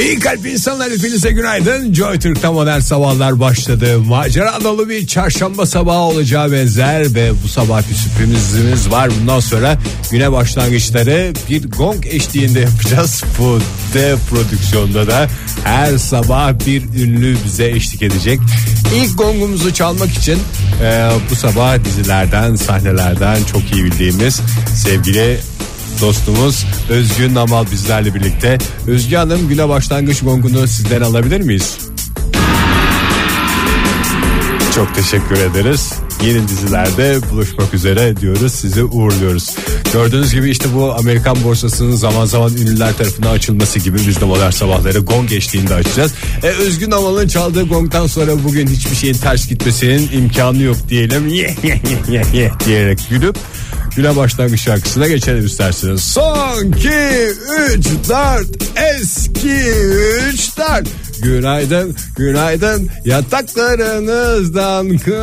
İyi kalp insanlar hepinize günaydın. Joy Türk'te modern sabahlar başladı. Macera dolu bir çarşamba sabahı olacağı benzer ve bu sabah bir sürprizimiz var. Bundan sonra güne başlangıçları bir gong eşliğinde yapacağız. Bu dev prodüksiyonda da her sabah bir ünlü bize eşlik edecek. İlk gongumuzu çalmak için e, bu sabah dizilerden, sahnelerden çok iyi bildiğimiz sevgili dostumuz Özgün Namal bizlerle birlikte. Özgü Hanım güne başlangıç gongunu sizden alabilir miyiz? Çok teşekkür ederiz. Yeni dizilerde buluşmak üzere diyoruz. Sizi uğurluyoruz. Gördüğünüz gibi işte bu Amerikan borsasının zaman zaman ünlüler tarafından açılması gibi biz de modern sabahları gong eşliğinde açacağız. E, Özgün Namal'ın çaldığı gongtan sonra bugün hiçbir şeyin ters gitmesinin imkanı yok diyelim. Ye, ye, ye, ye, ye diyerek gülüp güne başlangıç şarkısına geçelim isterseniz. Son 2 3 4 eski 3 4 Günaydın, günaydın yataklarınızdan kalkın.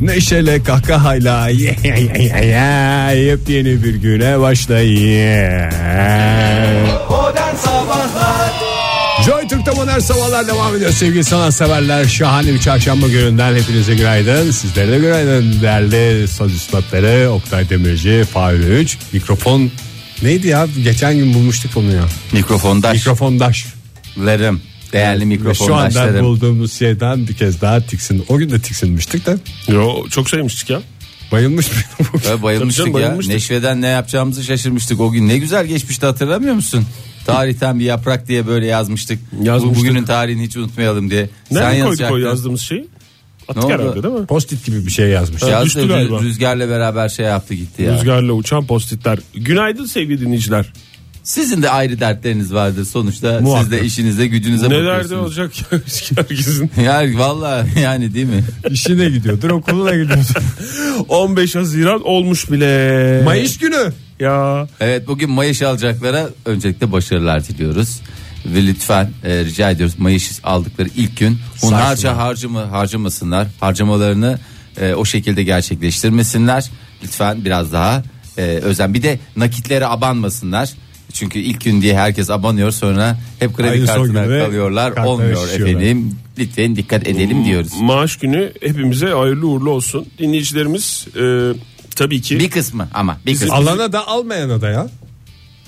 Neşele kahkahayla ye, ye, ye, ye, ye, yepyeni bir güne başlayın. Modern Joy Türk'te modern sabahlar devam ediyor sevgili sanatseverler. Şahane bir çarşamba gününden hepinize günaydın. Sizlere de günaydın değerli söz üstadları Oktay Demirci, Fahri Üç. Mikrofon neydi ya? Geçen gün bulmuştuk onu ya. Mikrofondaş. Mikrofondaş. Mikrofondaşlarım. Değerli Ve Şu anda mikrofondaşlarım. bulduğumuz şeyden bir kez daha tiksin. O gün de tiksinmiştik de Yo çok sevmiştik ya. bayılmış Tabii bayılmıştık canım, ya. bayılmıştık. Neşveden ne yapacağımızı şaşırmıştık. O gün ne güzel geçmişti hatırlamıyor musun? Tarihten bir yaprak diye böyle yazmıştık. Yazmıştık. Bu bugünün tarihini hiç unutmayalım diye. Nerede koyduk o yazacaktın. yazdığımız şeyi? Attık Ne oldu? herhalde değil mi? Post-it gibi bir şey yazmış. Ha, Yazdı, düştü rüz- galiba. rüzgarla beraber şey yaptı gitti ya. Rüzgarla uçan postitler. Günaydın sevgili dinleyiciler. Sizin de ayrı dertleriniz vardır sonuçta. Muhakkak. Siz de işinize gücünüze Ne derdi bakıyorsunuz. olacak ya herkesin. Yani vallahi yani değil mi? İşine gidiyordur okuluna gidiyordur. 15 Haziran olmuş bile. Mayıs günü. Ya Evet bugün Mayış alacaklara öncelikle başarılar diliyoruz. Ve lütfen e, rica ediyoruz Mayış aldıkları ilk gün onlarca harcama harcamasınlar. Harcamalarını e, o şekilde gerçekleştirmesinler. Lütfen biraz daha e, özen. Bir de nakitlere abanmasınlar. Çünkü ilk gün diye herkes abanıyor sonra hep kredi Aynı son kartına kalıyorlar. kartlara Olmuyor şişiyorlar. efendim. Lütfen dikkat edelim diyoruz. maaş günü hepimize hayırlı uğurlu olsun. Dinleyicilerimiz e, tabii ki Bir kısmı ama bir kısmı. Alana da almayana da ya.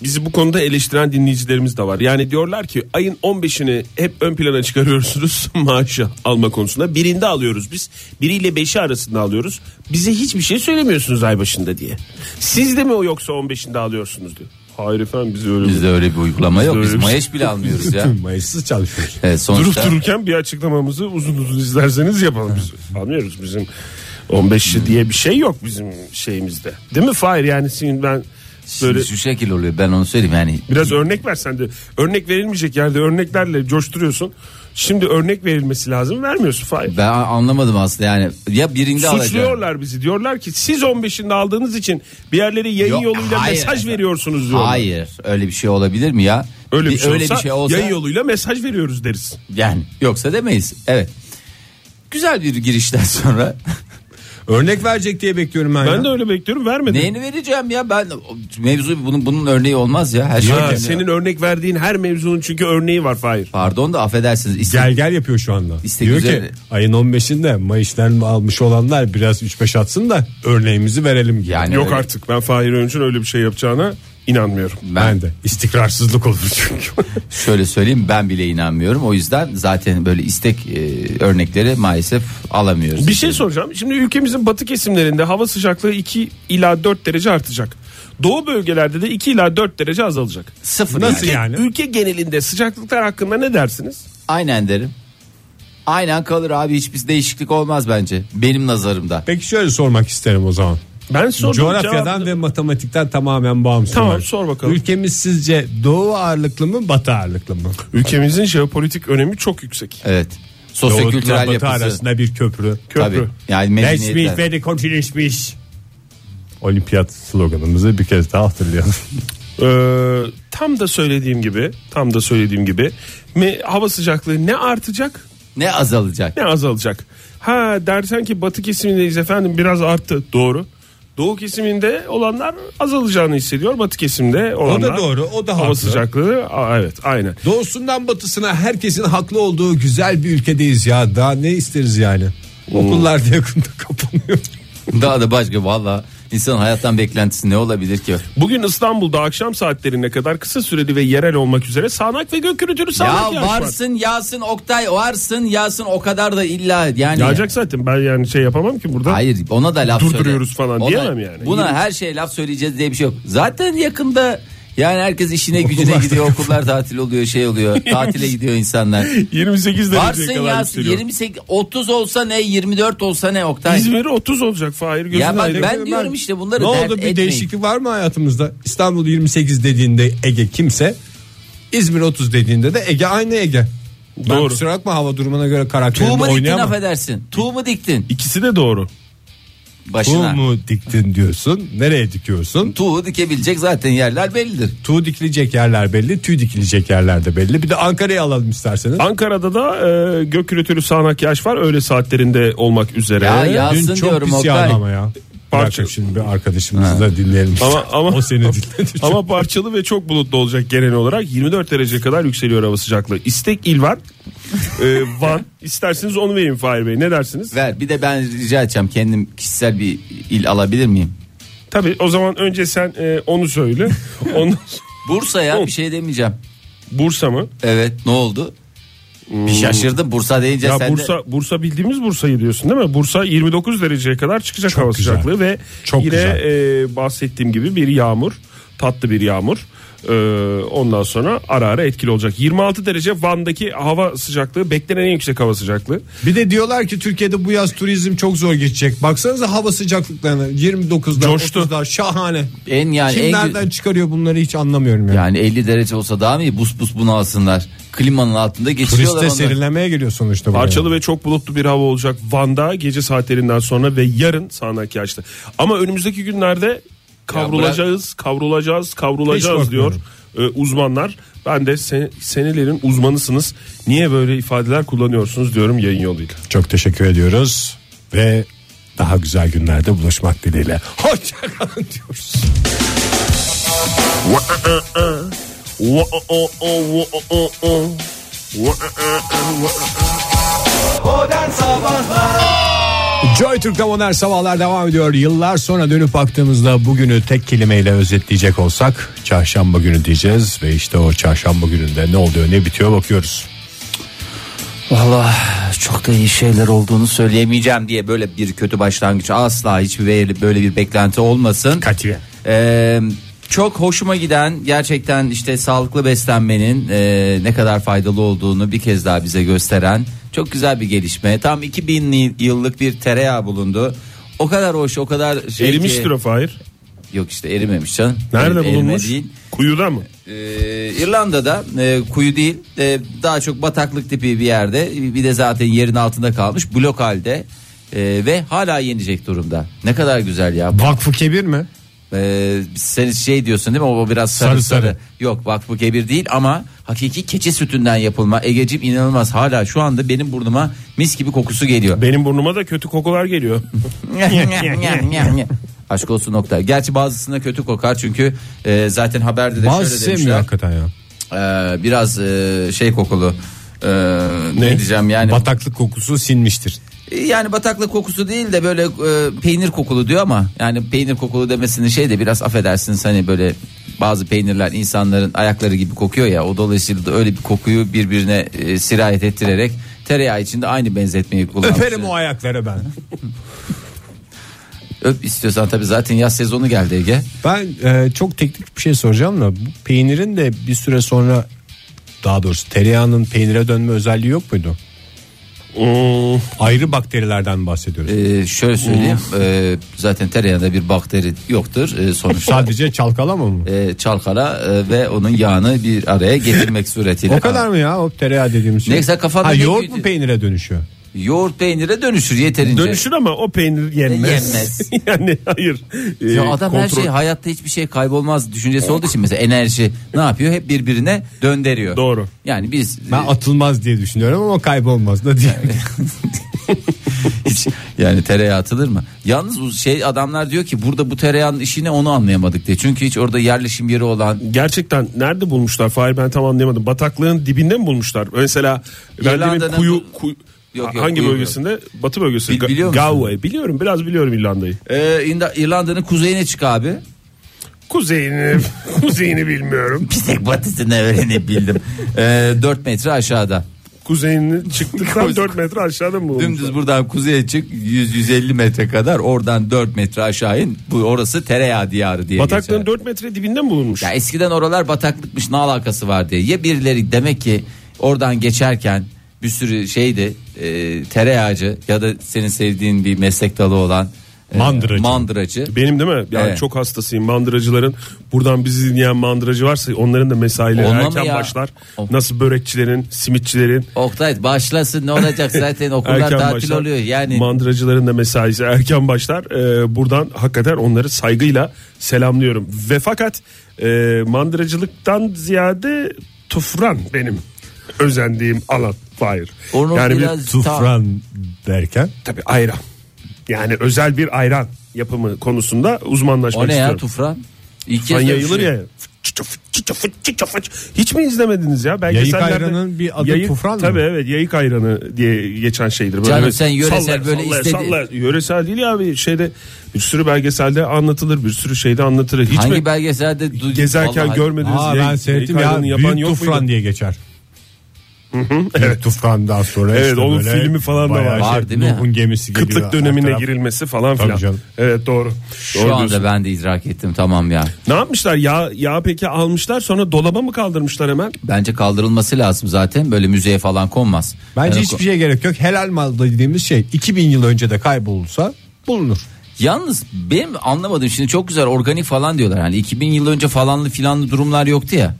bizi bu konuda eleştiren dinleyicilerimiz de var. Yani diyorlar ki ayın 15'ini hep ön plana çıkarıyorsunuz maaşı alma konusunda. Birinde alıyoruz biz. Biriyle 5'i arasında alıyoruz. Bize hiçbir şey söylemiyorsunuz ay başında diye. Siz de mi o yoksa 15'inde alıyorsunuz diyor. Hayır efendim biz öyle Bizde öyle bir uygulama yok. Biz Mayış bile almıyoruz ya. Mayıssız çalışıyoruz. Evet, Durup sonuçta dururken bir açıklamamızı uzun uzun izlerseniz yapalım. Biz almıyoruz bizim 15 diye bir şey yok bizim şeyimizde. Değil mi Fahir yani senin ben böyle Şimdi şu şekil oluyor ben onu söyleyeyim yani biraz örnek ver sen de. Örnek verilmeyecek yerde örneklerle coşturuyorsun. Şimdi örnek verilmesi lazım vermiyorsun Fahir. ben anlamadım aslında yani ya birinde alacağım. Suçluyorlar bizi diyorlar ki siz 15'inde aldığınız için bir yerlere yayın Yok, yoluyla hayır mesaj veriyorsunuz diyorlar. Hayır öyle bir şey olabilir mi ya? Öyle bir, şey, öyle olsa, bir şey olsa yayın yoluyla mesaj veriyoruz deriz. yani yoksa demeyiz. Evet. Güzel bir girişten sonra Örnek verecek diye bekliyorum ben, Ben ya. de öyle bekliyorum vermedi. neyini vereceğim ya ben mevzu bunun bunun örneği olmaz ya her şey. Ya, senin örnek verdiğin her mevzunun çünkü örneği var Fahir. Pardon da affedersiniz. İstek, Gel gel yapıyor şu anda. İşte Diyor güzel. ki ayın 15'inde Mayıs'tan almış olanlar biraz 3-5 atsın da örneğimizi verelim. gibi. Yani Yok öyle- artık ben Fahir Öğünç'ün öyle bir şey yapacağına inanmıyorum. ben, Ben de istikrarsızlık olur çünkü. şöyle söyleyeyim ben bile inanmıyorum. O yüzden zaten böyle istek e, örnekleri maalesef alamıyoruz. Bir şey soracağım. Şimdi ülkemizin batı kesimlerinde hava sıcaklığı 2 ila 4 derece artacak. Doğu bölgelerde de 2 ila 4 derece azalacak. Sıfır Nasıl yani. yani? Ülke genelinde sıcaklıklar hakkında ne dersiniz? Aynen derim. Aynen kalır abi hiçbir değişiklik olmaz bence. Benim nazarımda. Peki şöyle sormak isterim o zaman. Ben sordum. Coğrafyadan cevabını- ve matematikten tamamen bağımsız. Tamam, olarak. sor bakalım. Ülkemiz sizce doğu ağırlıklı mı batı ağırlıklı mı? Ülkemizin jeopolitik önemi çok yüksek. Evet. Doğu Sosyokültürel batı yapısı. arasında bir köprü. Köprü. Tabii. Yani medeniyetler. where the continents Olimpiyat sloganımızı bir kez daha hatırlayalım. Ee, tam da söylediğim gibi, tam da söylediğim gibi mi hava sıcaklığı ne artacak Ne azalacak? Ne azalacak? Ha dersen ki batı kesimindeyiz efendim biraz arttı. Doğru. Doğu kesiminde olanlar azalacağını hissediyor. Batı kesimde olanlar. doğru, o da Hava haklı. sıcaklığı Aa, evet aynen. Doğusundan batısına herkesin haklı olduğu güzel bir ülkedeyiz ya. Daha ne isteriz yani? Okullar da yakında kapanıyor. Daha da başka valla insan hayattan beklentisi ne olabilir ki? Bugün İstanbul'da akşam saatlerine kadar kısa süreli ve yerel olmak üzere sağanak ve gök gürültülü sağanak Ya yağış var. varsın yağsın Oktay varsın yağsın o kadar da illa yani. Yağacak zaten ben yani şey yapamam ki burada. Hayır ona da laf Durduruyoruz söyle. falan Ona- diyemem yani. Buna her şeye laf söyleyeceğiz diye bir şey yok. Zaten yakında yani herkes işine gücüne gidiyor okullar tatil oluyor şey oluyor tatile gidiyor insanlar. 28 dereceye Varsın kadar yükseliyor. 28 30 olsa ne 24 olsa ne Oktay. İzmir 30 olacak Fahir gözün Ya bak ben diyorum işte bunları ne dert oldu bir etmeyin. değişiklik var mı hayatımızda? İstanbul 28 dediğinde Ege kimse İzmir 30 dediğinde de Ege aynı Ege. Ben Doğru. kusura bakma hava durumuna göre Tuğ karakterimi mu diktin oynayamam. affedersin? Tuğ mu diktin? İkisi de doğru. Tuğ Başına. mu diktin diyorsun? Nereye dikiyorsun? Tuğ dikebilecek zaten yerler bellidir. Tuğ dikilecek yerler belli, tüy dikilecek yerler de belli. Bir de Ankara'yı alalım isterseniz. Ankara'da da e, gök gürültülü sağanak yağış var öğle saatlerinde olmak üzere. Ya, ya. Dün çok diyorum pis Oktay. yağdı ama ya. Parça-. Şimdi bir arkadaşımızı da dinleyelim. Ama- ama- o seni dinledi. Ama parçalı ve çok bulutlu olacak genel olarak 24 derece kadar yükseliyor hava sıcaklığı. İstek il var. e, Van. İsterseniz onu vereyim Fahir Bey. Ne dersiniz? Ver bir de ben rica edeceğim kendim kişisel bir il alabilir miyim? Tabii o zaman önce sen e, onu söyle. Ondan sonra- Bursa'ya bir şey demeyeceğim. Bursa mı? Evet ne oldu? Bir şaşırdım Bursa deyince Ya sen Bursa de. Bursa bildiğimiz Bursa'yı diyorsun değil mi? Bursa 29 dereceye kadar çıkacak hava güzel. sıcaklığı ve Çok yine güzel. e, bahsettiğim gibi bir yağmur, tatlı bir yağmur. E, ondan sonra ara ara etkili olacak. 26 derece Van'daki hava sıcaklığı beklenen en yüksek hava sıcaklığı. Bir de diyorlar ki Türkiye'de bu yaz turizm çok zor geçecek. Baksanıza hava sıcaklıklarına 29'da Coştu. 30'da şahane. En yani Kim en nereden çıkarıyor bunları hiç anlamıyorum yani. yani 50 derece olsa daha mı iyi? Bus bus bunu alsınlar. Klimanın altında geçiriyorlar Turiste serinlemeye geliyor sonuçta. buraya. Parçalı ve çok bulutlu bir hava olacak Van'da gece saatlerinden sonra ve yarın sağanak yağışlı. Ama önümüzdeki günlerde kavrulacağız, kavrulacağız, kavrulacağız Hiç diyor e, uzmanlar. Ben de sen, senelerin uzmanısınız. Niye böyle ifadeler kullanıyorsunuz diyorum yayın yoluyla. Çok teşekkür ediyoruz ve daha güzel günlerde buluşmak dileğiyle. Hoşçakalın diyoruz. Modern Sabahlar Joy Türk'te modern sabahlar devam ediyor. Yıllar sonra dönüp baktığımızda bugünü tek kelimeyle özetleyecek olsak çarşamba günü diyeceğiz ve işte o çarşamba gününde ne oluyor ne bitiyor bakıyoruz. Valla çok da iyi şeyler olduğunu söyleyemeyeceğim diye böyle bir kötü başlangıç asla hiçbir böyle- bir beklenti olmasın. Katiye. Ee, çok hoşuma giden gerçekten işte sağlıklı beslenmenin e, ne kadar faydalı olduğunu bir kez daha bize gösteren çok güzel bir gelişme. Tam 2000 yıllık bir tereyağı bulundu. O kadar hoş o kadar şey Erimiştir ki- o Fahir. Yok işte erimemiş canım. Nerede Erime bulunmuş? değil. Kuyuda mı? Ee, İrlanda'da e, kuyu değil e, daha çok bataklık tipi bir yerde bir de zaten yerin altında kalmış blok halde e, ve hala yenecek durumda. Ne kadar güzel ya. Vakfı Kebir mi? Ee, sen şey diyorsun değil mi o biraz sarı Sarı sarı. sarı. Yok vakfı kebir değil ama hakiki keçi sütünden yapılma. Egecim inanılmaz hala şu anda benim burnuma mis gibi kokusu geliyor. Benim burnuma da kötü kokular geliyor. Aşk olsun nokta. Gerçi bazısına kötü kokar çünkü e, zaten haberde de Bazı şöyle sevmiyor demişler. hakikaten ya. Ee, biraz e, şey kokulu. Ee, ne? Ne? diyeceğim yani Bataklık kokusu sinmiştir. Yani bataklık kokusu değil de böyle e, peynir kokulu diyor ama yani peynir kokulu demesinin şey de biraz affedersiniz hani böyle bazı peynirler insanların ayakları gibi kokuyor ya o dolayısıyla da öyle bir kokuyu birbirine e, sirayet ettirerek tereyağı içinde aynı benzetmeyi kullanmış. Öperim o ayakları ben. Öp istiyorsan tabii zaten yaz sezonu geldi Ege. Ben e, çok teknik bir şey soracağım da bu peynirin de bir süre sonra daha doğrusu tereyağının peynire dönme özelliği yok muydu? Hmm, Ayrı bakterilerden bahsediyoruz. Ee, şöyle söyleyeyim e, zaten tereyağında bir bakteri yoktur e, sonuçta. Sadece çalkalama mı? e, çalkala e, ve onun yağını bir araya getirmek suretiyle. O kadar mı ya o tereyağı dediğimiz şey? Neyse, kafanda ha, yoğurt mu peynire dönüşüyor? Yoğurt peynire dönüşür yeterince. Dönüşür ama o peynir yenmez. Yenmez. yani hayır. Ya Ee, adam her kontrol- şey hayatta hiçbir şey kaybolmaz düşüncesi olduğu için mesela enerji ne yapıyor? Hep birbirine döndürüyor. Doğru. Yani biz Ben atılmaz diye düşünüyorum ama kaybolmaz da diye. hiç yani tereyağı atılır mı? Yalnız bu şey adamlar diyor ki burada bu tereyağının işini onu anlayamadık diye. Çünkü hiç orada yerleşim yeri olan Gerçekten nerede bulmuşlar? Fahir ben tam anlayamadım. Bataklığın dibinde mi bulmuşlar? Mesela ben demin kuyu, bu- kuyu- Yok, yok, hangi bölgesinde? Batı bölgesi. Bil- biliyor musun? Galway. Biliyorum biraz biliyorum İrlanda'yı. Ee, İrlanda- İrlanda'nın kuzeyine çık abi. Kuzeyini kuzeyini bilmiyorum. Bir tek batısını öğrenebildim. Ee, 4 metre aşağıda. Kuzeyini çıktıktan 4 metre aşağıda mı bulmuşlar? Dümdüz buradan kuzeye çık 100-150 metre kadar oradan 4 metre aşağı in. Bu orası tereyağı diyarı diye Bataklığın geçer. 4 metre dibinde mi bulunmuş? Ya eskiden oralar bataklıkmış ne alakası var diye. Ya birileri demek ki oradan geçerken bir sürü şeydi e, tereyağcı ya da senin sevdiğin bir meslek dalı olan e, Mandıracı. mandıracı. Benim değil mi? Yani Evet. çok hastasıyım mandıracıların. Buradan bizi dinleyen mandıracı varsa onların da mesaileri Olma mı erken ya? başlar. Nasıl börekçilerin, simitçilerin Oktay başlasın ne olacak zaten okullar erken tatil başlar. oluyor. Yani Mandıracıların da mesaisi erken başlar. Ee, buradan hakikaten onları saygıyla selamlıyorum. Ve fakat e, mandıracılıktan ziyade tufran benim özendiğim alan. Hayır. onu yani bir ta- Tufran derken. tabii ayran. Yani özel bir ayran yapımı konusunda uzmanlaşmak o ne ya istiyorum. tufran? İlk kez yayılır görüşüyor. ya. Hiç mi izlemediniz ya? Yayık Belgesellerde- ayranın bir adı Yayık- tufran mı? Tabii evet yayık ayranı diye geçen şeydir. Böyle Canım sen yöresel sallaya, böyle sallaya, istedi- sallaya. Yöresel değil ya abi şeyde bir sürü belgeselde anlatılır bir sürü şeyde anlatılır. Hiç Hangi mi belgeselde du- gezerken Vallahi- görmediniz? Aa Yayık- ben seyrettim yayık ya yapan Büyük yok Tufran muydu? diye geçer. Evet. Tufran'dan sonra Evet, işte onun böyle filmi falan da var. bayağı Var şey, değil mi? Nuh'un gemisi geliyor. Kıtlık her dönemine taraf- girilmesi falan Tabii filan. canım. Evet doğru. Şu Doğru anda diyorsun. ben de idrak ettim tamam ya. Ne yapmışlar? Yağ, yağ peki almışlar sonra dolaba mı kaldırmışlar hemen? Bence kaldırılması lazım zaten böyle müzeye falan konmaz. Bence Yani hiçbir şey gerek yok. Helal mal dediğimiz şey 2000 yıl önce de kaybolursa bulunur. Yalnız benim anlamadığım şimdi çok güzel organik falan diyorlar. Hani 2000 yıl önce falanlı filanlı durumlar yoktu ya.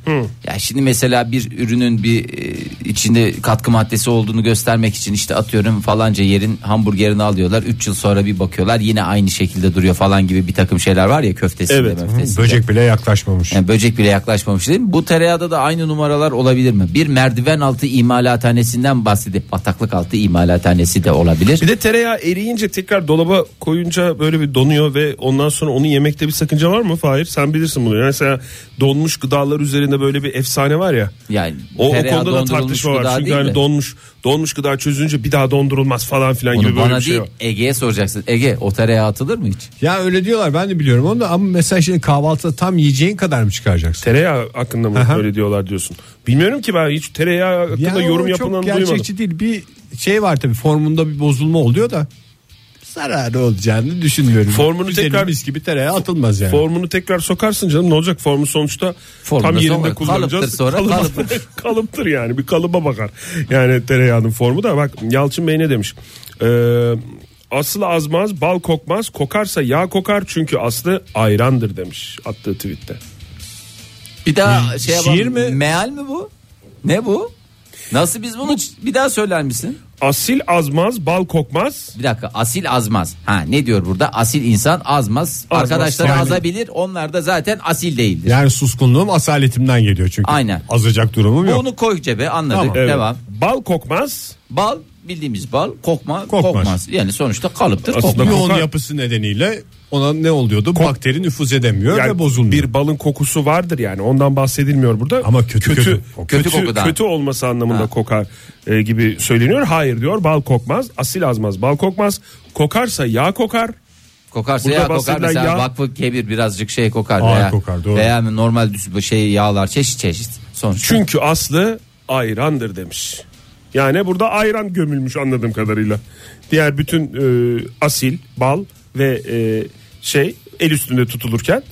Ya şimdi mesela bir ürünün bir e, içinde katkı maddesi olduğunu göstermek için işte atıyorum falanca yerin hamburgerini alıyorlar. 3 yıl sonra bir bakıyorlar yine aynı şekilde duruyor falan gibi bir takım şeyler var ya köftesinde Evet. möftesinde. Böcek bile yaklaşmamış. Yani böcek bile yaklaşmamış değil mi? Bu tereyağda da aynı numaralar olabilir mi? Bir merdiven altı imalathanesinden bahsedip bataklık altı imalathanesi de olabilir. Bir de tereyağı eriyince tekrar dolaba koyunca böyle bir donuyor ve ondan sonra onu yemekte bir sakınca var mı Fahir? Sen bilirsin bunu. Yani mesela donmuş gıdalar üzerinde böyle bir efsane var ya. Yani O, o konuda da tartışma var. Çünkü hani de. donmuş donmuş gıda çözünce bir daha dondurulmaz falan filan Bunu gibi böyle bana bir şey değil var. Ege'ye soracaksın. Ege o tereyağı atılır mı hiç? Ya öyle diyorlar ben de biliyorum onu da ama mesela şimdi kahvaltıda tam yiyeceğin kadar mı çıkaracaksın? Tereyağı hakkında mı Aha. öyle diyorlar diyorsun? Bilmiyorum ki ben hiç tereyağı hakkında Yani yorum o yapılanı çok duymadım. gerçekçi değil. Bir şey var tabii formunda bir bozulma oluyor da zararı olacağını düşünmüyorum. Formunu Güzelim tekrar- mis gibi tereyağı atılmaz yani. Formunu tekrar sokarsın canım ne olacak formu sonuçta Formunu tam yerinde sonra- kullanacağız. kalıptır sonra, Kalıp- kalıptır. kalıptır yani bir kalıba bakar. Yani tereyağının formu da bak Yalçın Bey ne demiş? Ee, aslı azmaz bal kokmaz kokarsa yağ kokar çünkü aslı ayrandır demiş attığı tweette. Bir daha şey şiir yapalım. mi? Meal mi bu? Ne bu? Nasıl biz bunu bir daha söyler misin? Asil azmaz bal kokmaz Bir dakika asil azmaz. Ha ne diyor burada? Asil insan azmaz. Arkadaşları Yani- azabilir. Onlar da zaten asil değildir. Yani suskunluğum asaletimden geliyor çünkü. Aynen. Azacak durumum yok. Onu koy cebe anladık. Tamam. Evet. Devam. Bal kokmaz Bal bildiğimiz bal kokma Kokmaz. kokmaz. Yani sonuçta kalıptır Aslında kokmaz. Yoğun kokar. yapısı nedeniyle ona ne oluyordu? Bakteri nüfuz edemiyor yani ve bozulmuyor. bir balın kokusu vardır yani ondan bahsedilmiyor burada. Ama kötü kötü. kötü Kötü kötü, kokudan. kötü olması anlamında Ha. kokar e, gibi söyleniyor. Hayır diyor bal kokmaz asil azmaz bal kokmaz kokarsa yağ kokar. Kokarsa Burada yağ kokar bahsedilen mesela yağ- vakfı kebir birazcık şey kokar. Ağır veya, kokar, doğru. Veya normal düz şey yağlar çeşit çeşit. Sonuçta. Çünkü aslı ayrandır demiş. Yani burada ayran gömülmüş anladığım kadarıyla. Diğer bütün e, asil, bal ve e, şey el üstünde tutulurken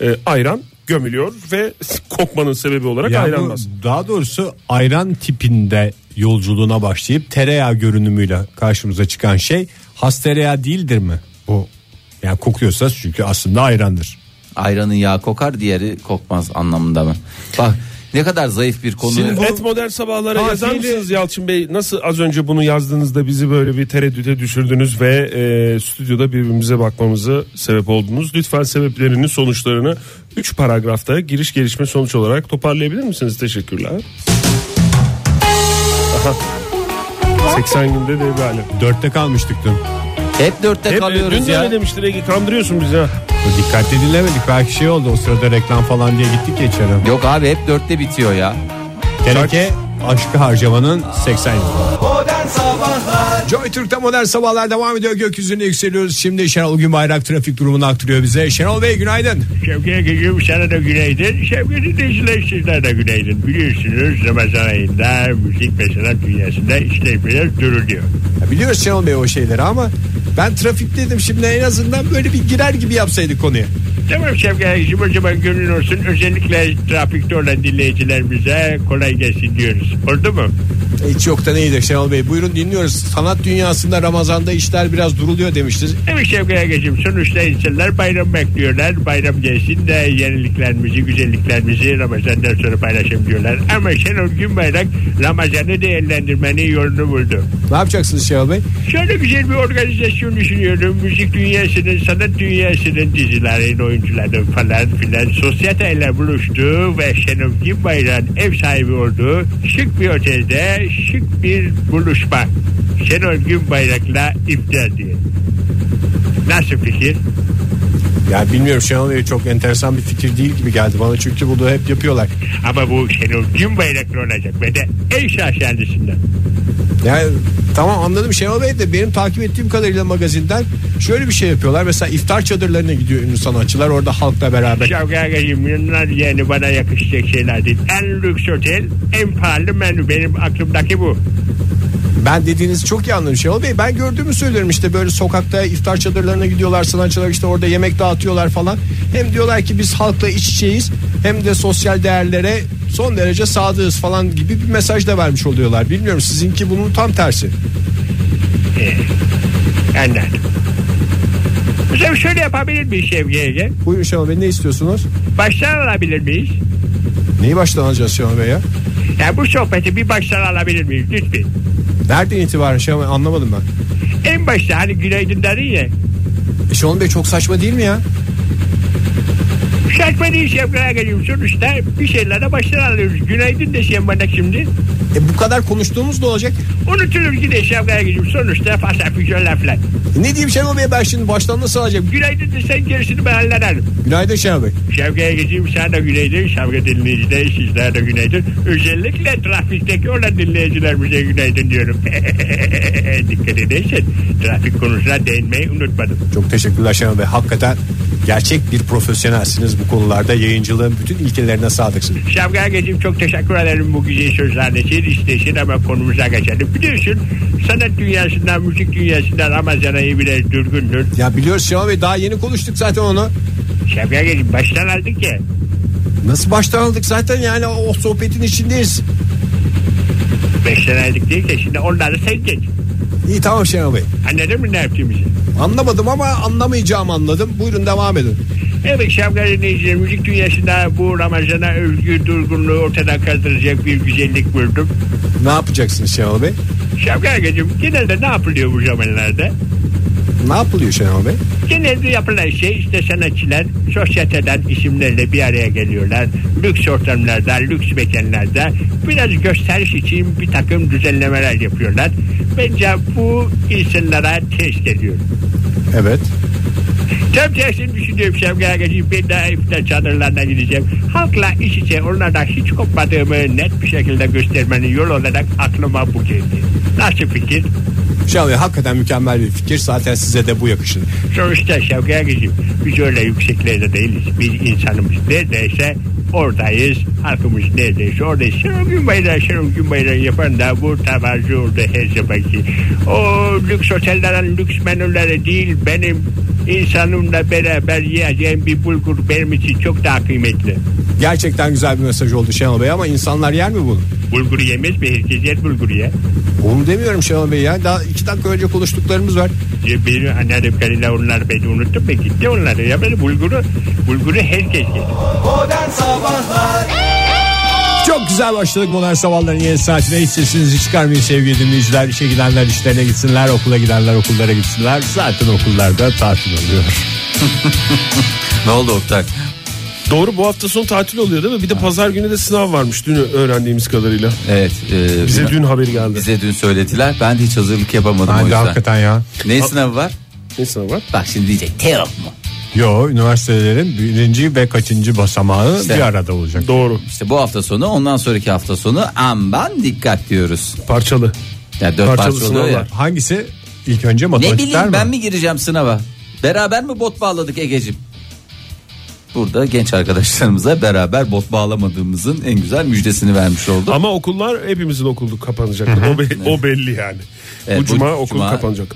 e, ayran gömülüyor ve kokmanın sebebi olarak Ya bu, ayranmaz. daha doğrusu ayran tipinde yolculuğuna başlayıp tereyağı görünümüyle karşımıza çıkan şey has tereyağı değildir mi? Bu yani kokuyorsa çünkü aslında ayrandır. Ayranın yağı kokar diğeri kokmaz anlamında mı? Bak Ne kadar zayıf bir konu. Şimdi et modern sabahlara Ha, yazar mısınız Yalçın Bey? Nasıl az önce bunu yazdığınızda bizi böyle bir tereddüte düşürdünüz ve e, stüdyoda birbirimize bakmamızı sebep oldunuz. Lütfen sebeplerinin sonuçlarını 3 paragrafta giriş gelişme sonuç olarak toparlayabilir misiniz? Teşekkürler. Aha. 80 günde devre alem. Dörtte kalmıştık dün. Hep dörtte Hep dün kalıyoruz de ya. öyle demiştir Ege kandırıyorsun bizi ha. Dikkatli dinlemedik belki şey oldu o sırada reklam falan diye gittik ya içeri. Yok abi hep dörtte bitiyor ya. Teneke aşkı harcamanın 80 yılı. Modern Sabahlar Joy Türk'te modern sabahlar devam ediyor. Gökyüzüne yükseliyoruz. Şimdi Şenol Günbayrak trafik durumunu aktarıyor bize. Şenol Bey günaydın. Şevket Gülüm sana da günaydın. Şevket dinleyiciler sizler de günaydın. Biliyorsunuz Ramazan ayında müzik ve sanat dünyasında işler biraz duruluyor. Ya biliyoruz Şenol Bey o şeyleri ama ben trafik dedim şimdi en azından böyle bir girer gibi yapsaydık konuya. Tamam Gülüm o zaman gönlün olsun. Özellikle trafikte olan dinleyicilerimize kolay gelsin diyoruz. Oldu mu? Hiç yoktan iyidir Şenol Bey. Buyurun dinliyoruz. Sanat dünyasında Ramazan'da işler biraz duruluyor demiştiniz. Evet Şevket Gülüm sonuçta insanlar bayram bekliyorlar. Bayram gelsin de yeniliklerimizi, güzelliklerimizi Ramazan'dan sonra paylaşalım diyorlar. Ama Şenol Günbayrak Ramazan'ı değerlendirmenin yolunu buldu. Ne yapacaksınız Şenol Bey? Şöyle güzel bir organizasyon düşünüyorum. Müzik dünyasının, sanat dünyasının dizilerin, oyuncuların falan filan sosyeteyle buluştu ve Şenol Günbayrak'ın ev sahibi olduğu şık bir otelde şık bir buluşma. Şenol Günbayrak'la iftar diye. Nasıl fikir? Ya bilmiyorum Şenol Bey çok enteresan bir fikir değil gibi geldi bana çünkü bunu hep yapıyorlar. Ama bu Şenol Günbayrak'la olacak ve de en şaşalısından. Yani tamam anladım Şenol Bey de benim takip ettiğim kadarıyla magazinden şöyle bir şey yapıyorlar. Mesela iftar çadırlarına gidiyor ünlü sanatçılar orada halkla beraber. Şavgagacığım bunlar yani bana yakışacak şeyler değil. En lüks otel, en pahalı menü. Benim aklımdaki bu. Ben dediğinizi çok iyi anladım Şenol Bey. Ben gördüğümü söylüyorum işte böyle sokakta iftar çadırlarına gidiyorlar sanatçılar işte orada yemek dağıtıyorlar falan. Hem diyorlar ki biz halkla iç içeyiz hem de sosyal değerlere son derece sadığız falan gibi bir mesaj da vermiş oluyorlar. Bilmiyorum sizinki bunun tam tersi. Anladım. O zaman şöyle yapabilir miyiz Şevki Ege? Buyurun Şenol Bey ne istiyorsunuz? Baştan alabilir miyiz? Neyi baştan alacağız Şenol Bey ya? Yani bu sohbeti bir baştan alabilir miyiz lütfen? Nereden itibaren Şenol Bey anlamadım ben. En başta hani günaydın dedin ya. E Şenol Bey çok saçma değil mi ya? Saçma değil Şevki Ege'ciğim sonuçta bir şeylere baştan alıyoruz. Günaydın desem bana şimdi. E bu kadar konuştuğumuz da olacak. Unutulur gider Şevki Ege'ciğim sonuçta fasafikör laflar. E ne diyeyim Şenol Bey ben şimdi baştan nasıl alacağım? Günaydın desen gerisini ben hallederim. Günaydın Şenol Bey. Şevki'ye geçeyim sen de günaydın. Şevki dinleyiciler sizler de günaydın. Özellikle trafikteki olan dinleyicilerimize günaydın diyorum. Dikkat edersen trafik konusuna değinmeyi unutmadım. Çok teşekkürler Şenol Bey. Hakikaten gerçek bir profesyonelsiniz bu konularda. Yayıncılığın bütün ilkelerine sadıksınız. Şevki'ye geçeyim çok teşekkür ederim bu güzel sözler için. İstesin ama konumuza geçelim. Biliyorsun sanat dünyasından, müzik dünyasından Ramazan ayı biraz durgundur. Ya biliyoruz Şenol Bey daha yeni konuştuk zaten onu. Şevki'ye geçeyim baştan aldık ya. Nasıl baştan aldık zaten yani o sohbetin içindeyiz. Baştan aldık değil ki şimdi onları sen geç. İyi tamam Şenol Bey. Anladın mı ne yaptığımızı? Anlamadım ama anlamayacağımı anladım. Buyurun devam edin. Evet şapka dinleyiciler müzik dünyasında bu Ramazan'a özgü durgunluğu ortadan kaldıracak bir güzellik buldum. Ne yapacaksınız Şenol Bey? Şapka Agacığım genelde ne yapılıyor bu zamanlarda? Ne yapılıyor Şenol Bey? Genelde yapılan şey işte sanatçılar sosyeteden isimlerle bir araya geliyorlar. Lüks ortamlarda, lüks mekanlarda biraz gösteriş için bir takım düzenlemeler yapıyorlar. Bence bu insanlara ters geliyor. Evet. Tam tersini düşünüyorum Şevki Agacığım. Ben daha iftar çadırlarına gideceğim. Halkla iç içe onlardan hiç kopmadığımı net bir şekilde göstermenin yol olarak aklıma bu geldi. Nasıl fikir? Bey hakikaten mükemmel bir fikir. Zaten size de bu yakışır. Sonuçta Şevki Agacığım biz öyle yükseklerde değiliz. Biz insanımız neredeyse oradayız. Halkımız neredeyse oradayız. Şenol Günbayrağı, Şenol Günbayrağı yapan da bu tabancı oldu her zamanki. O lüks otellerin lüks menüleri değil benim insanımla beraber yiyeceğim bir bulgur benim için çok daha kıymetli. Gerçekten güzel bir mesaj oldu Şenol Bey ama insanlar yer mi bunu? Bulguru yemez mi? Herkes yer bulguru ya. Onu demiyorum Şenol Bey ya. Daha iki dakika önce konuştuklarımız var. Ya Benim anladığım kadarıyla onlar beni unuttu ve gitti onları. Ya böyle bulguru, bulguru herkes yer. Modern Sabahlar Çok güzel başladık modern sabahların yeni saatine hiç sesinizi çıkarmayın sevgili dinleyiciler. İşe gidenler işlerine gitsinler, okula gidenler okullara gitsinler. Zaten okullarda tatil oluyor. Ne oldu Oktay? Doğru bu hafta sonu tatil oluyor değil mi? Bir de pazar günü de sınav varmış dün öğrendiğimiz kadarıyla. Evet. e, Bize dün haberi geldi. bize dün söylediler. Ben de hiç hazırlık yapamadım o yüzden. hakikaten ya. Ne sınavı var? Ne sınav var? Bak şimdi diyecek teok mu? Yo üniversitelerin birinci ve kaçıncı basamağı İşte. bir arada olacak. Doğru. İşte bu hafta sonu ondan sonraki hafta sonu aman dikkat diyoruz. Parçalı. Ya dört Parçalı parça oluyor ya. sınavlar. Hangisi? İlk önce Ne matematikler bileyim mi? ben mi gireceğim sınava? Beraber mi bot bağladık Egecim? Burada genç arkadaşlarımıza beraber bot bağlamadığımızın en güzel müjdesini vermiş olduk. Ama okullar hepimizin okulu kapanacak. o, be- o belli yani. Evet, bu bu cuma okul cuma- kapanacak.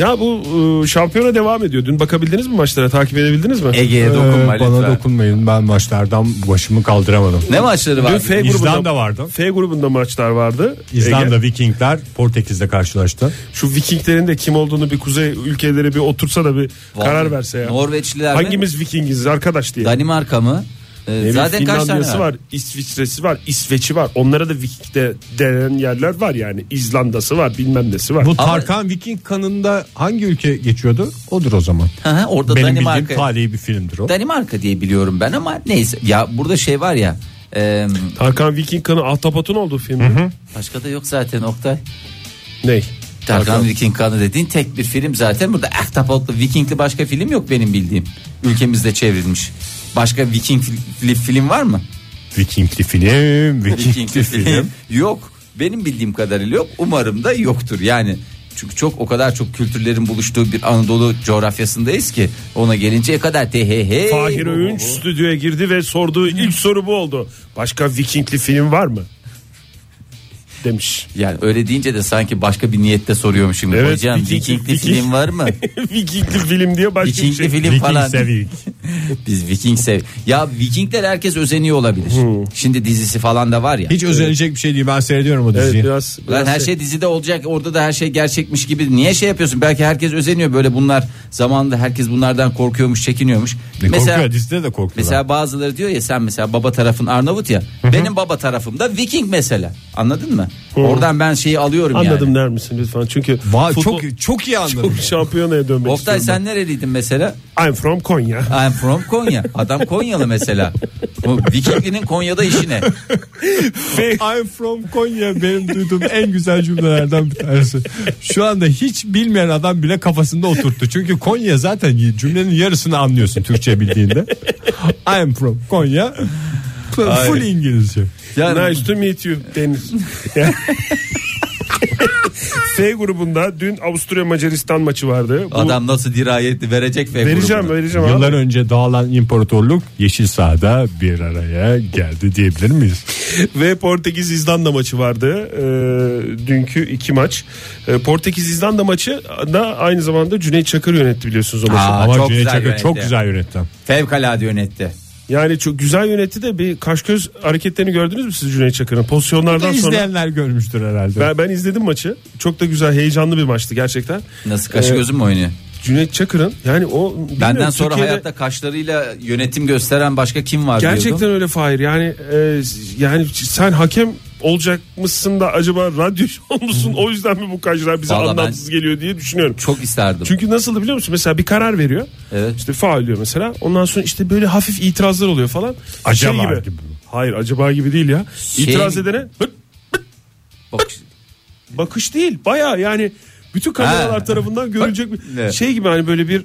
Ya bu e, şampiyona devam ediyor. Dün bakabildiniz mi maçlara? Takip edebildiniz mi? Ege'ye Ee, dokunma bana lütfen. dokunmayın ben maçlardan başımı kaldıramadım. Ne maçları var? Dün F grubunda, İzlanda vardı. F grubunda maçlar vardı. İzlanda Ege, Vikingler Portekiz'de karşılaştı. şu Vikinglerin de kim olduğunu bir kuzey ülkeleri bir otursa da bir Vallahi karar verse ya. Norveçliler mi? Hangimiz Vikingiz arkadaş diye. Danimarka mı? Ee, zaten kaç tane var? var, İsviçre'si var, İsveç'i var. Onlara da Viking'de denen yerler var yani. İzlanda'sı var, bilmem nesi var. Bu Tarkan Viking kanında hangi ülke geçiyordu? Odur o zaman. Hı hı, orada Benim bildiğim Danimarka. tarihi bir filmdir o. Danimarka diye biliyorum ben ama neyse. Ya burada şey var ya. e, Tarkan Viking kanı Ahtapot'un olduğu film. başka da yok zaten Oktay. Ney? Tarkan Viking kanı dediğin tek bir film zaten. Burada Ahtapotlu Vikingli başka film yok benim bildiğim. Ülkemizde çevrilmiş. Başka Viking fil- film var mı? Vikingli film, Vikingli film. yok. Benim bildiğim kadarıyla yok. Umarım da yoktur. Yani çünkü çok o kadar çok kültürlerin buluştuğu bir Anadolu coğrafyasındayız ki ona gelinceye kadar te he he. Fahir Öğünç stüdyoya girdi ve sorduğu ilk soru bu oldu. Başka Vikingli film var mı? Demiş. Yani öyle deyince de sanki başka bir niyette soruyormuşum. Evet, Hocam Viking- Vikingli Viking- film var mı? Vikingli film diye başka bir Vikingli şey. film Viking falan. sevik. Biz Viking sev. Ya Vikingler herkes özeniyor olabilir. Şimdi dizisi falan da var ya. Hiç özenecek bir şey değil ben seyrediyorum o Evet diziyi. biraz, Lan biraz her şey dizide olacak orada da her şey gerçekmiş gibi niye şey yapıyorsun belki herkes özeniyor böyle bunlar zamanında herkes bunlardan korkuyormuş çekiniyormuş Ne mesela korkuyor dizide de korkuyorlar. mesela bazıları diyor ya sen mesela baba tarafın Arnavut ya benim baba tarafım da Viking mesela anladın mı oradan ben şeyi alıyorum Anladım yani der misin lütfen? Çünkü Va- futbol- çok çok iyi anladım. çok şampiyonaya dönmek Oktay istiyorum. sen nereliydin mesela. I'm from Konya. I'm from Konya adam Konyalı mesela Bu Vikinglinin Konya'da işi ne I'm from Konya benim duyduğum en güzel cümlelerden bir tanesi. Şu anda hiç bilmeyen adam bile kafasında oturttu. Çünkü Konya zaten cümlenin yarısını anlıyorsun Türkçe bildiğinde. I'm from Konya. Full İngilizce. Yani Nice to meet you Deniz. F grubunda dün Avusturya Macaristan maçı vardı. Bu, adam nasıl dirayetli verecek F vereceğim grubuna. vereceğim Yıllar abi. önce dağılan imparatorluk yeşil sahada bir araya geldi diyebilir miyiz? Ve Portekiz İzlanda maçı vardı. Ee, dünkü iki maç. Ee, Portekiz İzlanda maçı da aynı zamanda Cüneyt Çakır yönetti biliyorsunuz o maçı. Aa, Ama çok Cüneyt güzel Çakır yönetti. çok güzel yönetti. Fevkalade yönetti. Yani çok güzel yönetti de bir kaş göz hareketlerini gördünüz mü siz Cüneyt Çakır'ın? Pozisyonlardan sonra İzleyenler görmüştür herhalde. ben, ben izledim maçı. Çok da güzel heyecanlı bir maçtı gerçekten. Nasıl kaşı Ee, gözüm mü oynuyor? Cüneyt Çakır'ın yani o Benden sonra Türkiye'de- hayatta kaşlarıyla yönetim gösteren başka kim var Gerçekten diyordum. öyle Fahir yani e, yani sen hakem olacak mısın da acaba radyo şov musun o yüzden mi bu kaşlar bize Vallahi ben- anlamsız geliyor diye düşünüyorum. Çok isterdim. Çünkü nasıl biliyor musun? Mesela bir karar veriyor. Evet. İşte faul diyor mesela. Ondan sonra işte böyle hafif itirazlar oluyor falan. Acaba Şey gibi. Hayır acaba gibi değil ya. Şey- İtiraz edene hıt, Bak, bakış değil. Baya yani bütün kameralar Ha. tarafından görülecek bir Evet. şey gibi hani böyle bir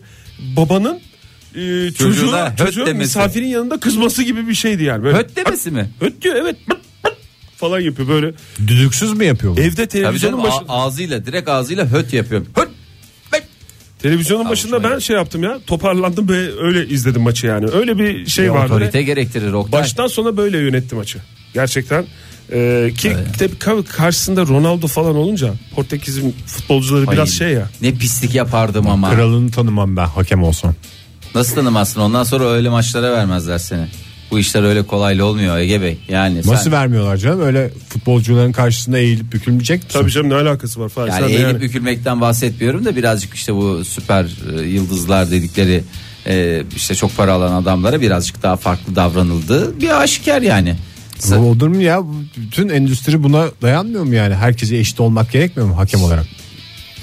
babanın e, çocuğuna, Çocuğuna höt çocuğun demesi. misafirin yanında kızması gibi bir şeydi yani. Böyle, höt demesi mi? Höt diyor evet Hıt, hıt falan yapıyor böyle. Düdüksüz mü yapıyor bu? Evde televizyonun başı, ağzıyla direkt ağzıyla höt yapıyorum. Höt. televizyonun başında ben şey yaptım ya toparlandım ve öyle izledim maçı yani. Öyle bir şey vardı. Otorite gerektirir Oktay. Baştan sona böyle yönetti maçı. Gerçekten. Ee, ki tabii ka- karşısında Ronaldo falan olunca Portekiz'in futbolcuları biraz Ay, şey ya. Ne pislik yapardım ama. Kralını tanımam ben hakem olsam. Nasıl tanımazsın ondan sonra öyle maçlara vermezler seni. Bu işler öyle kolaylı olmuyor Ege Bey. Yani sen- Nasıl vermiyorlar canım? Öyle futbolcuların karşısında eğilip bükülmeyecek misin? Tabii canım ne alakası var falan. Yani Sen eğilip yani- bükülmekten bahsetmiyorum da birazcık işte bu süper e, yıldızlar dedikleri e, işte çok para alan adamlara birazcık daha farklı davranıldı. Bir aşikar yani. Bu olur mu ya? Bütün endüstri buna dayanmıyor mu yani? Herkese eşit olmak gerekmiyor mu hakem olarak?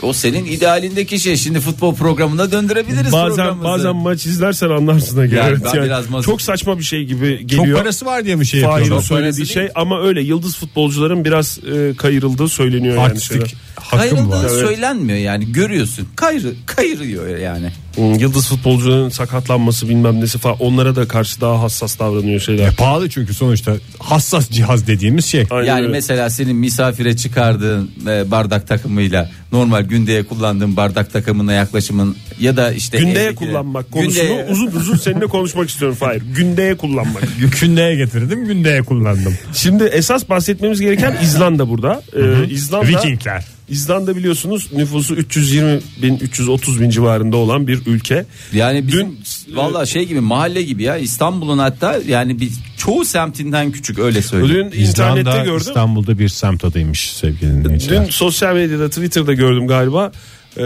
O senin idealindeki şey. Şimdi futbol programına döndürebiliriz Bazen programımızı. bazen maç izlersen anlarsın da Yani evet, ben yani biraz mazur- çok saçma bir şey gibi Çok geliyor. parası var diye mi şey Fahir'in yapıyorlar? Çok parası söylediği değil. şey ama öyle yıldız futbolcuların biraz e, kayırıldığı söyleniyor yani şeyler. Artistik hakkım var. Kayrıldığı Evet. söylenmiyor yani görüyorsun. Kayrı, kayırıyor yani. Hmm, Yıldız futbolcuların sakatlanması bilmem nesi falan onlara da karşı daha hassas davranıyor şeyler. E, pahalı çünkü sonuçta hassas cihaz dediğimiz şey. Aynen yani öyle. mesela senin misafire çıkardığın e, bardak takımıyla normal gündeye kullandığın bardak takımına yaklaşımın ya da işte Gündeye evdeki- kullanmak konusunu Gündeye- uzun uzun seninle konuşmak istiyorum Fahir. Gündeye kullanmak. Gündeye getirdim gündeye kullandım. Şimdi esas bahsetmemiz gereken İzlanda burada. Ee, İzlanda, Vikingler. İzlanda biliyorsunuz nüfusu 320 bin 330 bin civarında olan bir ülke. Yani bizim Dün- valla şey gibi mahalle gibi ya İstanbul'un hatta yani bir çoğu semtinden küçük öyle söyleyeyim. Dün internette İzlanda gördüm. İstanbul'da bir semt adıymış sevgili Dün dinleyiciler. sosyal medyada Twitter'da gördüm galiba. Ee,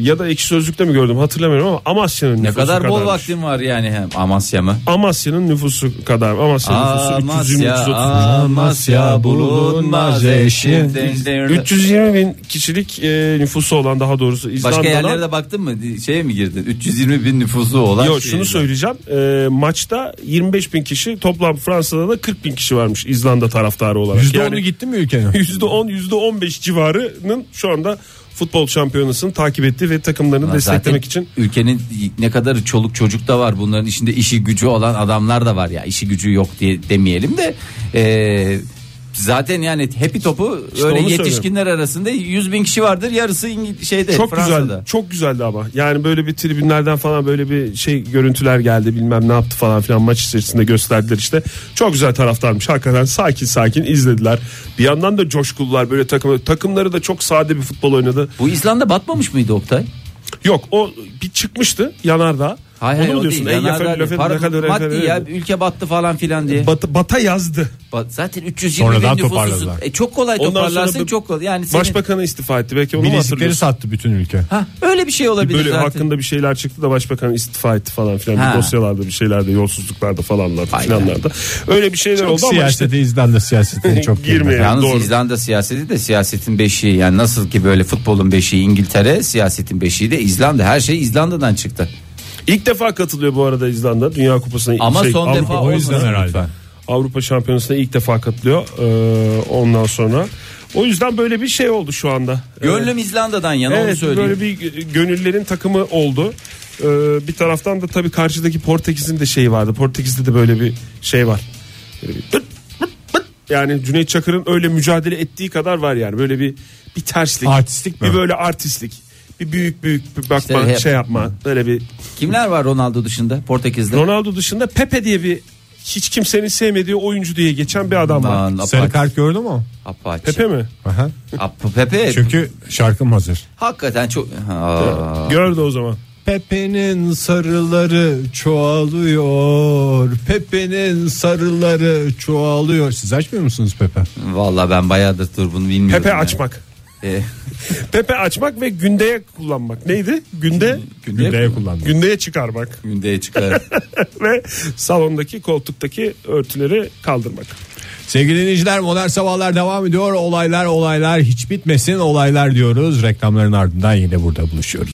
ya da ekşi sözlükte mi gördüm hatırlamıyorum ama Amasya'nın Ne nüfusu kadar bol kadarmış. vaktin var yani hem Amasya mı? Amasya'nın nüfusu kadar. Amasya'nın nüfusu 320 Amasya, 330. Amasya bulunmaz eşi. 320 bin kişilik e, nüfusu olan daha doğrusu Başka İzlanda'dan. yerlere baktın mı? Şeye mi girdin? 320 bin nüfusu olan. Yok şey- şunu söyleyeceğim. E, maçta 25 bin kişi toplam Fransa'da da 40 bin kişi varmış İzlanda taraftarı olarak. %10'u Yani gitti mi ülkenin? %10 %15 civarının şu anda futbol şampiyonasını takip etti ve takımlarını Ama desteklemek için ülkenin ne kadar çoluk çocuk da var bunların içinde işi gücü olan adamlar da var ya işi gücü yok diye demeyelim de e, zaten yani happy topu öyle onu yetişkinler arasında 100 bin kişi vardır. Yarısı İngil- şeyde çok Fransa'da. güzel çok güzeldi ama. Yani böyle bir tribünlerden falan böyle bir şey görüntüler geldi. Bilmem ne yaptı falan filan. Maç içerisinde gösterdiler işte. Çok güzel taraftarmış. Hakikaten sakin sakin izlediler. Bir yandan da coşkulular böyle takım takımları da çok sade bir futbol oynadı. Bu İzlanda batmamış mıydı Oktay? yok o bir çıkmıştı yanardağ Hayır Onu hayır o diyorsun? değil. Ey Yanardağ yafer, değil. Para- maddi ya ülke battı falan filan diye. Bat- bata yazdı Ba- Zaten 320 Sonradan bin nüfusu. toparladılar. E, çok kolay Ondan toparlarsın çok kolay. Yani senin, başbakanı istifa etti belki onu Bilezikleri sattı bütün ülke. ha, öyle bir şey olabilir Böyle zaten. hakkında bir şeyler çıktı da başbakan istifa etti falan filan Ha. bir dosyalarda bir şeylerde yolsuzluklarda falanlarda filanlarda. Öyle bir şeyler Çok oldu ama işte İzlanda siyasetine çok Girmeyelim. girmiyor. Yalnız Doğru. İzlanda siyaseti de siyasetin beşiği. Yani nasıl ki böyle futbolun beşiği İngiltere, siyasetin beşiği de İzlanda. Her şey İzlanda'dan çıktı. İlk defa katılıyor bu arada İzlanda Dünya Kupası'na. Ama şey, son Avrupa, defa o yüzden herhalde. lütfen. Avrupa Şampiyonası'na ilk defa katılıyor. Ee, ondan sonra o yüzden böyle bir şey oldu şu anda. Gönlüm İzlanda'dan yana onu Evet söyleyeyim. böyle bir gönüllerin takımı oldu. Ee, bir taraftan da tabii karşıdaki Portekiz'in de şeyi vardı. Portekiz'de de böyle bir şey var. Böyle bir. Yani Cüneyt Çakır'ın öyle mücadele ettiği kadar var yani. Böyle bir bir terslik. Artistlik mi? Bir böyle artistlik. Bir büyük büyük bir bakma İşte hep- şey yapma. Böyle bir Kimler var Ronaldo dışında Portekiz'de? Ronaldo dışında Pepe diye bir hiç kimsenin sevmediği oyuncu diye geçen bir adam var. Lan, Sarı Apache. kart gördü mü? Apache. Pepe mi? Aha. Ap- Pepe. Çünkü şarkım hazır. Hakikaten çok... Aa. Gördü o zaman. Pepe'nin sarıları çoğalıyor. Pepe'nin sarıları çoğalıyor. Siz açmıyor musunuz Pepe? Vallahi ben bayağıdır dur bunu bilmiyorum. Pepe ya. açmak. E, Pepe açmak ve gündeye kullanmak. Neydi? Günde Gündeye kullandım. gündeye çıkarmak gündeye çıkar. ve salondaki koltuktaki örtüleri kaldırmak. Sevgili dinleyiciler modern sabahlar devam ediyor. Olaylar olaylar hiç bitmesin olaylar diyoruz. Reklamların ardından yine burada buluşuyoruz.